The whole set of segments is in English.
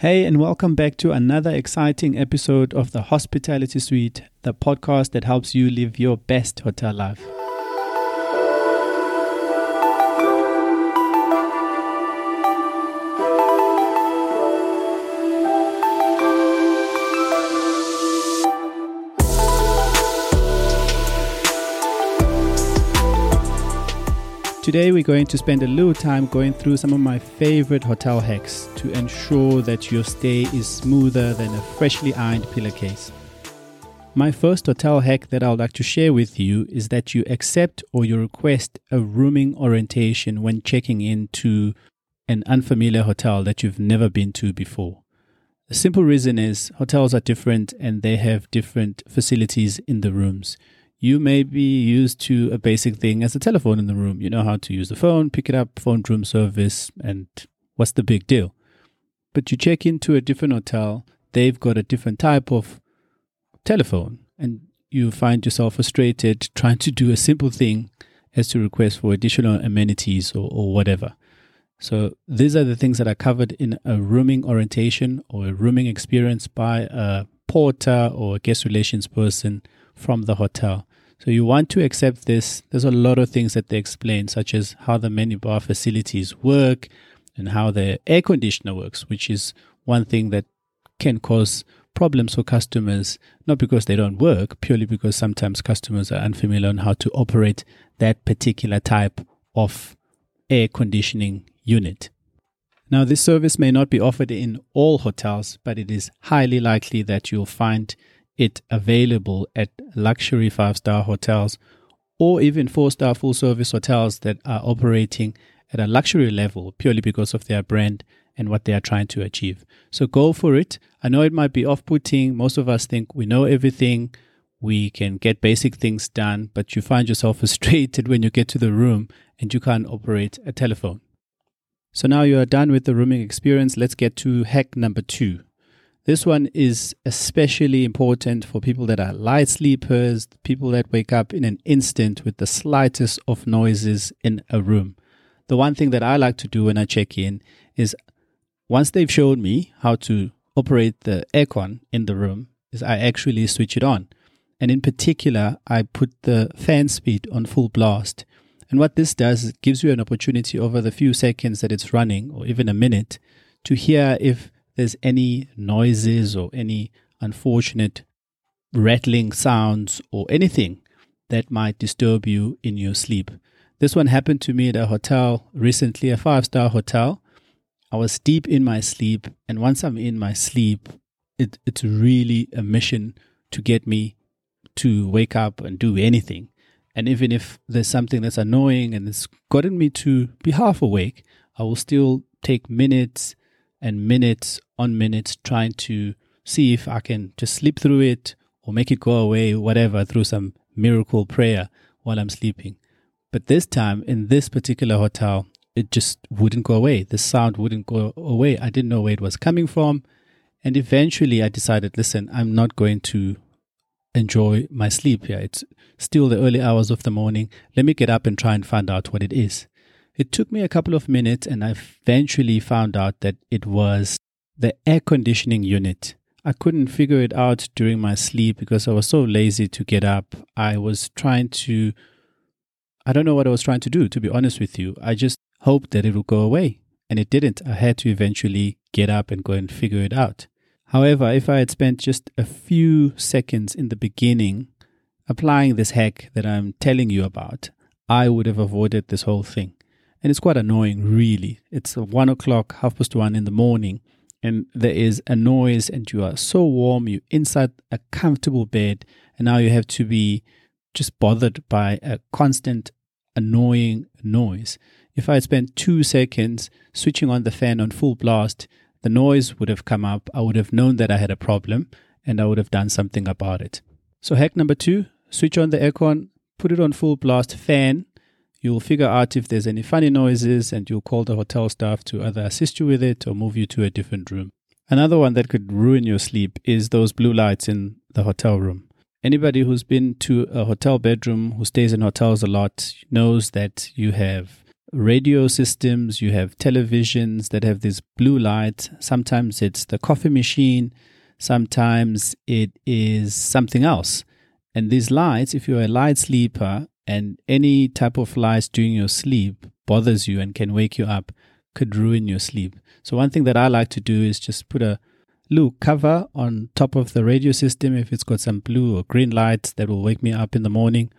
Hey, and welcome back to another exciting episode of the Hospitality Suite, the podcast that helps you live your best hotel life. Today, we're going to spend a little time going through some of my favorite hotel hacks to ensure that your stay is smoother than a freshly ironed pillowcase. My first hotel hack that I would like to share with you is that you accept or you request a rooming orientation when checking into an unfamiliar hotel that you've never been to before. The simple reason is hotels are different and they have different facilities in the rooms you may be used to a basic thing as a telephone in the room. You know how to use the phone, pick it up, phone room service, and what's the big deal? But you check into a different hotel, they've got a different type of telephone, and you find yourself frustrated trying to do a simple thing as to request for additional amenities or, or whatever. So these are the things that are covered in a rooming orientation or a rooming experience by a porter or a guest relations person from the hotel. So you want to accept this. There's a lot of things that they explain, such as how the minibar facilities work and how the air conditioner works, which is one thing that can cause problems for customers, not because they don't work, purely because sometimes customers are unfamiliar on how to operate that particular type of air conditioning unit. Now, this service may not be offered in all hotels, but it is highly likely that you'll find it available at luxury five star hotels or even four star full service hotels that are operating at a luxury level purely because of their brand and what they are trying to achieve. So go for it. I know it might be off putting. Most of us think we know everything, we can get basic things done, but you find yourself frustrated when you get to the room and you can't operate a telephone. So now you are done with the rooming experience. Let's get to hack number two. This one is especially important for people that are light sleepers, people that wake up in an instant with the slightest of noises in a room. The one thing that I like to do when I check in is once they've shown me how to operate the aircon in the room, is I actually switch it on. And in particular, I put the fan speed on full blast. And what this does, it gives you an opportunity over the few seconds that it's running, or even a minute, to hear if there's any noises or any unfortunate rattling sounds or anything that might disturb you in your sleep. This one happened to me at a hotel recently, a five star hotel. I was deep in my sleep, and once I'm in my sleep, it, it's really a mission to get me to wake up and do anything. And even if there's something that's annoying and it's gotten me to be half awake, I will still take minutes and minutes on minutes trying to see if I can just sleep through it or make it go away, whatever, through some miracle prayer while I'm sleeping. But this time, in this particular hotel, it just wouldn't go away. The sound wouldn't go away. I didn't know where it was coming from. And eventually I decided, listen, I'm not going to enjoy my sleep here. It's still the early hours of the morning. Let me get up and try and find out what it is. It took me a couple of minutes and I eventually found out that it was the air conditioning unit. I couldn't figure it out during my sleep because I was so lazy to get up. I was trying to, I don't know what I was trying to do, to be honest with you. I just hoped that it would go away. And it didn't. I had to eventually get up and go and figure it out. However, if I had spent just a few seconds in the beginning applying this hack that I'm telling you about, I would have avoided this whole thing. And it's quite annoying, really. It's one o'clock, half past one in the morning, and there is a noise, and you are so warm, you're inside a comfortable bed, and now you have to be just bothered by a constant annoying noise. If I had spent two seconds switching on the fan on full blast, the noise would have come up. I would have known that I had a problem and I would have done something about it. So, hack number two switch on the aircon, put it on full blast fan, You'll figure out if there's any funny noises and you'll call the hotel staff to either assist you with it or move you to a different room. Another one that could ruin your sleep is those blue lights in the hotel room. Anybody who's been to a hotel bedroom, who stays in hotels a lot, knows that you have radio systems, you have televisions that have this blue light. Sometimes it's the coffee machine, sometimes it is something else. And these lights, if you're a light sleeper and any type of lights during your sleep bothers you and can wake you up, could ruin your sleep. So, one thing that I like to do is just put a blue cover on top of the radio system if it's got some blue or green lights that will wake me up in the morning,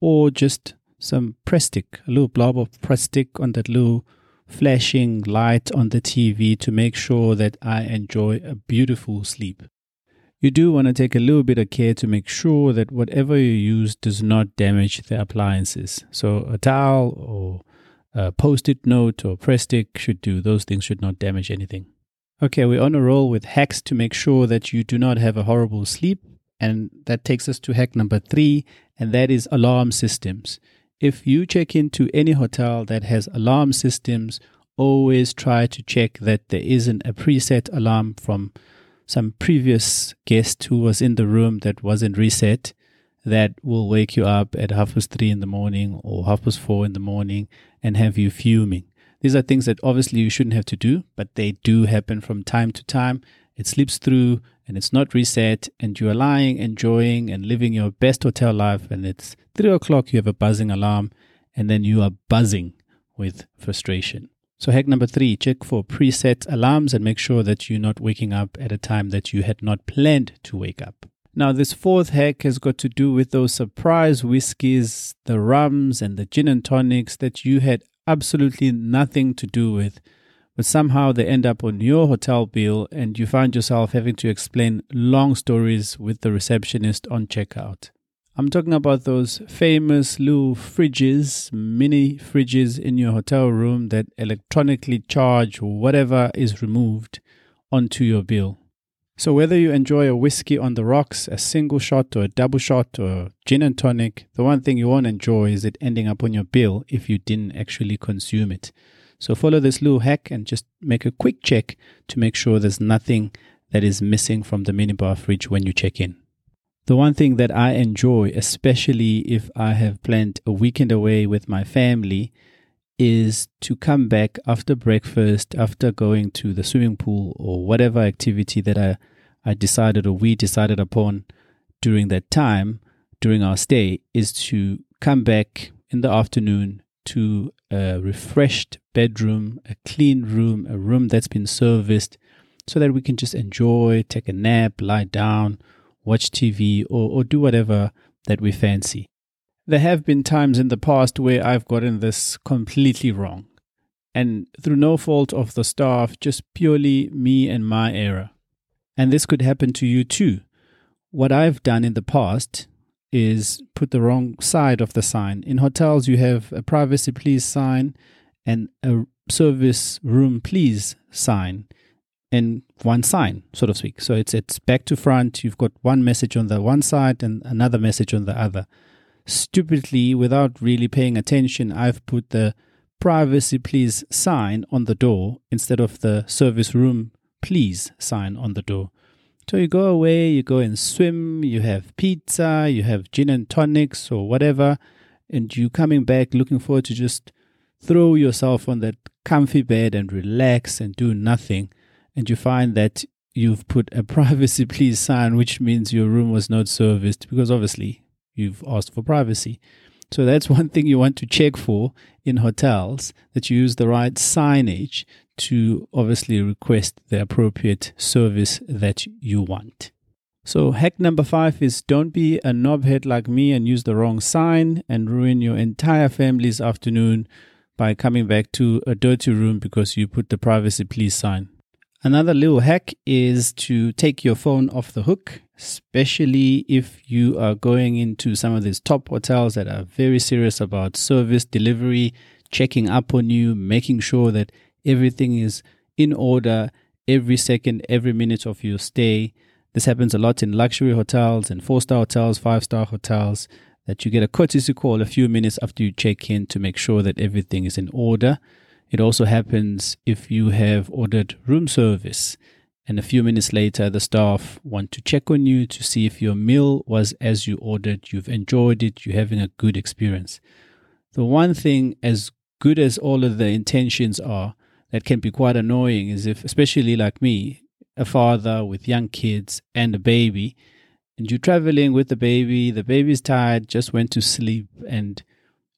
or just some press a little blob of press on that little flashing light on the TV to make sure that I enjoy a beautiful sleep. You do want to take a little bit of care to make sure that whatever you use does not damage the appliances. So a towel or a post-it note or Prestik should do. Those things should not damage anything. Okay, we're on a roll with hacks to make sure that you do not have a horrible sleep. And that takes us to hack number three, and that is alarm systems. If you check into any hotel that has alarm systems, always try to check that there isn't a preset alarm from some previous guest who was in the room that wasn't reset that will wake you up at half past three in the morning or half past four in the morning and have you fuming. These are things that obviously you shouldn't have to do, but they do happen from time to time. It slips through and it's not reset, and you are lying, enjoying, and living your best hotel life. And it's three o'clock, you have a buzzing alarm, and then you are buzzing with frustration. So, hack number three check for preset alarms and make sure that you're not waking up at a time that you had not planned to wake up. Now, this fourth hack has got to do with those surprise whiskies, the rums, and the gin and tonics that you had absolutely nothing to do with, but somehow they end up on your hotel bill and you find yourself having to explain long stories with the receptionist on checkout. I'm talking about those famous little fridges, mini fridges in your hotel room that electronically charge whatever is removed onto your bill. So, whether you enjoy a whiskey on the rocks, a single shot, or a double shot, or gin and tonic, the one thing you won't enjoy is it ending up on your bill if you didn't actually consume it. So, follow this little hack and just make a quick check to make sure there's nothing that is missing from the minibar fridge when you check in. The one thing that I enjoy, especially if I have planned a weekend away with my family, is to come back after breakfast, after going to the swimming pool or whatever activity that I, I decided or we decided upon during that time, during our stay, is to come back in the afternoon to a refreshed bedroom, a clean room, a room that's been serviced, so that we can just enjoy, take a nap, lie down, watch TV, or, or do whatever that we fancy. There have been times in the past where I've gotten this completely wrong, and through no fault of the staff, just purely me and my error. And this could happen to you too. What I've done in the past is put the wrong side of the sign. In hotels, you have a privacy please sign and a service room please sign in one sign, so to speak. So it's it's back to front. You've got one message on the one side and another message on the other. Stupidly, without really paying attention, I've put the privacy please sign on the door instead of the service room please sign on the door. So you go away, you go and swim, you have pizza, you have gin and tonics or whatever, and you coming back looking forward to just throw yourself on that comfy bed and relax and do nothing and you find that you've put a privacy please sign, which means your room was not serviced because obviously you've asked for privacy. So that's one thing you want to check for in hotels that you use the right signage to obviously request the appropriate service that you want. So, hack number five is don't be a knobhead like me and use the wrong sign and ruin your entire family's afternoon by coming back to a dirty room because you put the privacy please sign. Another little hack is to take your phone off the hook, especially if you are going into some of these top hotels that are very serious about service delivery, checking up on you, making sure that everything is in order every second, every minute of your stay. This happens a lot in luxury hotels and four star hotels, five star hotels, that you get a courtesy call a few minutes after you check in to make sure that everything is in order. It also happens if you have ordered room service and a few minutes later the staff want to check on you to see if your meal was as you ordered, you've enjoyed it, you're having a good experience. The one thing as good as all of the intentions are, that can be quite annoying is if, especially like me, a father with young kids and a baby, and you're traveling with the baby, the baby's tired, just went to sleep, and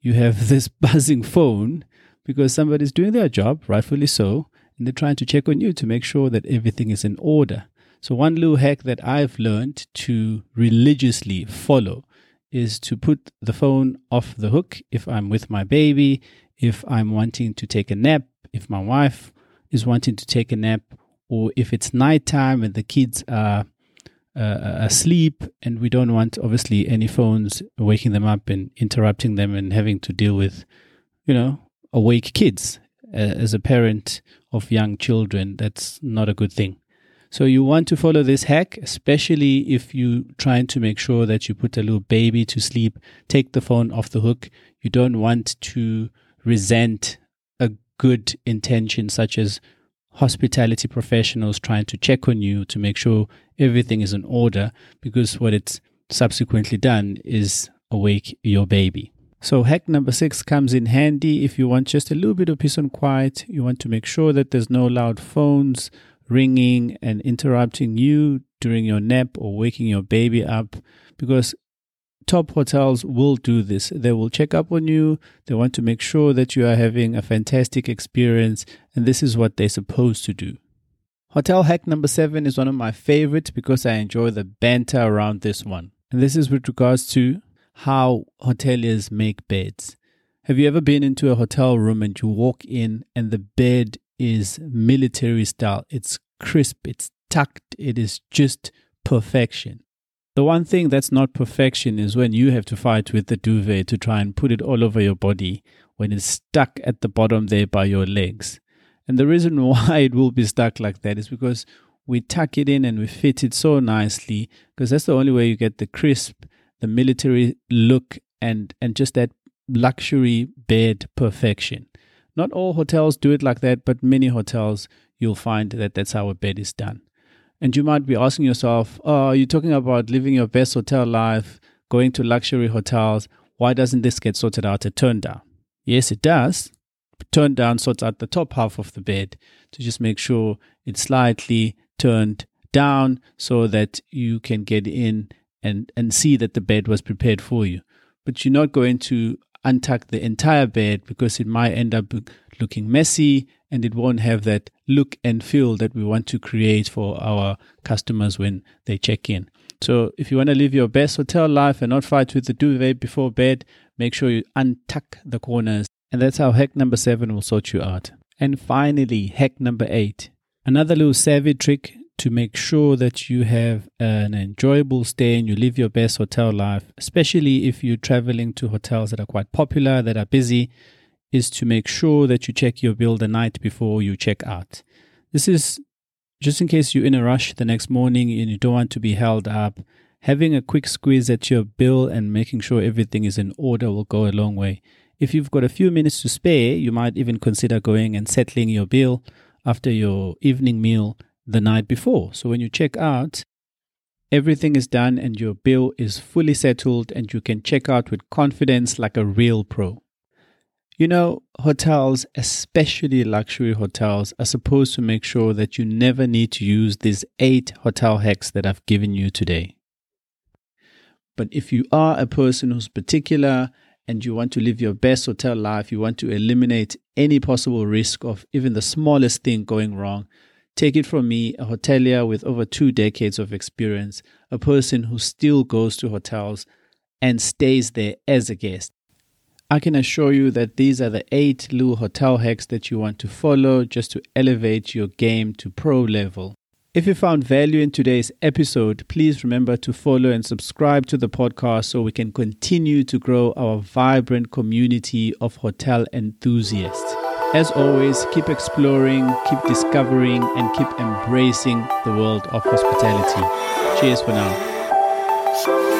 you have this buzzing phone because somebody's doing their job, rightfully so, and they're trying to check on you to make sure that everything is in order. So, one little hack that I've learned to religiously follow is to put the phone off the hook if I'm with my baby, if I'm wanting to take a nap, if my wife is wanting to take a nap, or if it's nighttime and the kids are uh, asleep and we don't want obviously any phones waking them up and interrupting them and having to deal with you know awake kids uh, as a parent of young children that's not a good thing so you want to follow this hack especially if you're trying to make sure that you put a little baby to sleep take the phone off the hook you don't want to resent a good intention such as hospitality professionals trying to check on you to make sure everything is in order because what it's subsequently done is awake your baby. So, hack number six comes in handy if you want just a little bit of peace and quiet. You want to make sure that there's no loud phones ringing and interrupting you during your nap or waking your baby up because top hotels will do this. They will check up on you. They want to make sure that you are having a fantastic experience, and this is what they're supposed to do. Hotel hack number seven is one of my favorites because I enjoy the banter around this one. And this is with regards to how hoteliers make beds. Have you ever been into a hotel room and you walk in and the bed is military style? It's crisp, it's tucked, it is just perfection. The one thing that's not perfection is when you have to fight with the duvet to try and put it all over your body when it's stuck at the bottom there by your legs. And the reason why it will be stuck like that is because we tuck it in and we fit it so nicely because that's the only way you get the crisp, the military look and and just that luxury bed perfection. Not all hotels do it like that, but many hotels you'll find that that's how a bed is done. And you might be asking yourself, oh, you're talking about living your best hotel life, going to luxury hotels. Why doesn't this get sorted out at turn down? Yes, it does. Turn down sorts out the top half of the bed to just make sure it's slightly turned down so that you can get in and, and see that the bed was prepared for you. But you're not going to untuck the entire bed because it might end up looking messy and it won't have that look and feel that we want to create for our customers when they check in. So, if you want to live your best hotel life and not fight with the duvet before bed, make sure you untuck the corners. And that's how hack number seven will sort you out. And finally, hack number eight. Another little savvy trick to make sure that you have an enjoyable stay and you live your best hotel life, especially if you're traveling to hotels that are quite popular, that are busy is to make sure that you check your bill the night before you check out. This is just in case you're in a rush the next morning and you don't want to be held up. Having a quick squeeze at your bill and making sure everything is in order will go a long way. If you've got a few minutes to spare, you might even consider going and settling your bill after your evening meal the night before. So when you check out, everything is done and your bill is fully settled and you can check out with confidence like a real pro. You know, hotels, especially luxury hotels, are supposed to make sure that you never need to use these eight hotel hacks that I've given you today. But if you are a person who's particular and you want to live your best hotel life, you want to eliminate any possible risk of even the smallest thing going wrong, take it from me, a hotelier with over two decades of experience, a person who still goes to hotels and stays there as a guest. I can assure you that these are the eight Lou hotel hacks that you want to follow just to elevate your game to pro level. If you found value in today's episode, please remember to follow and subscribe to the podcast so we can continue to grow our vibrant community of hotel enthusiasts. As always, keep exploring, keep discovering, and keep embracing the world of hospitality. Cheers for now.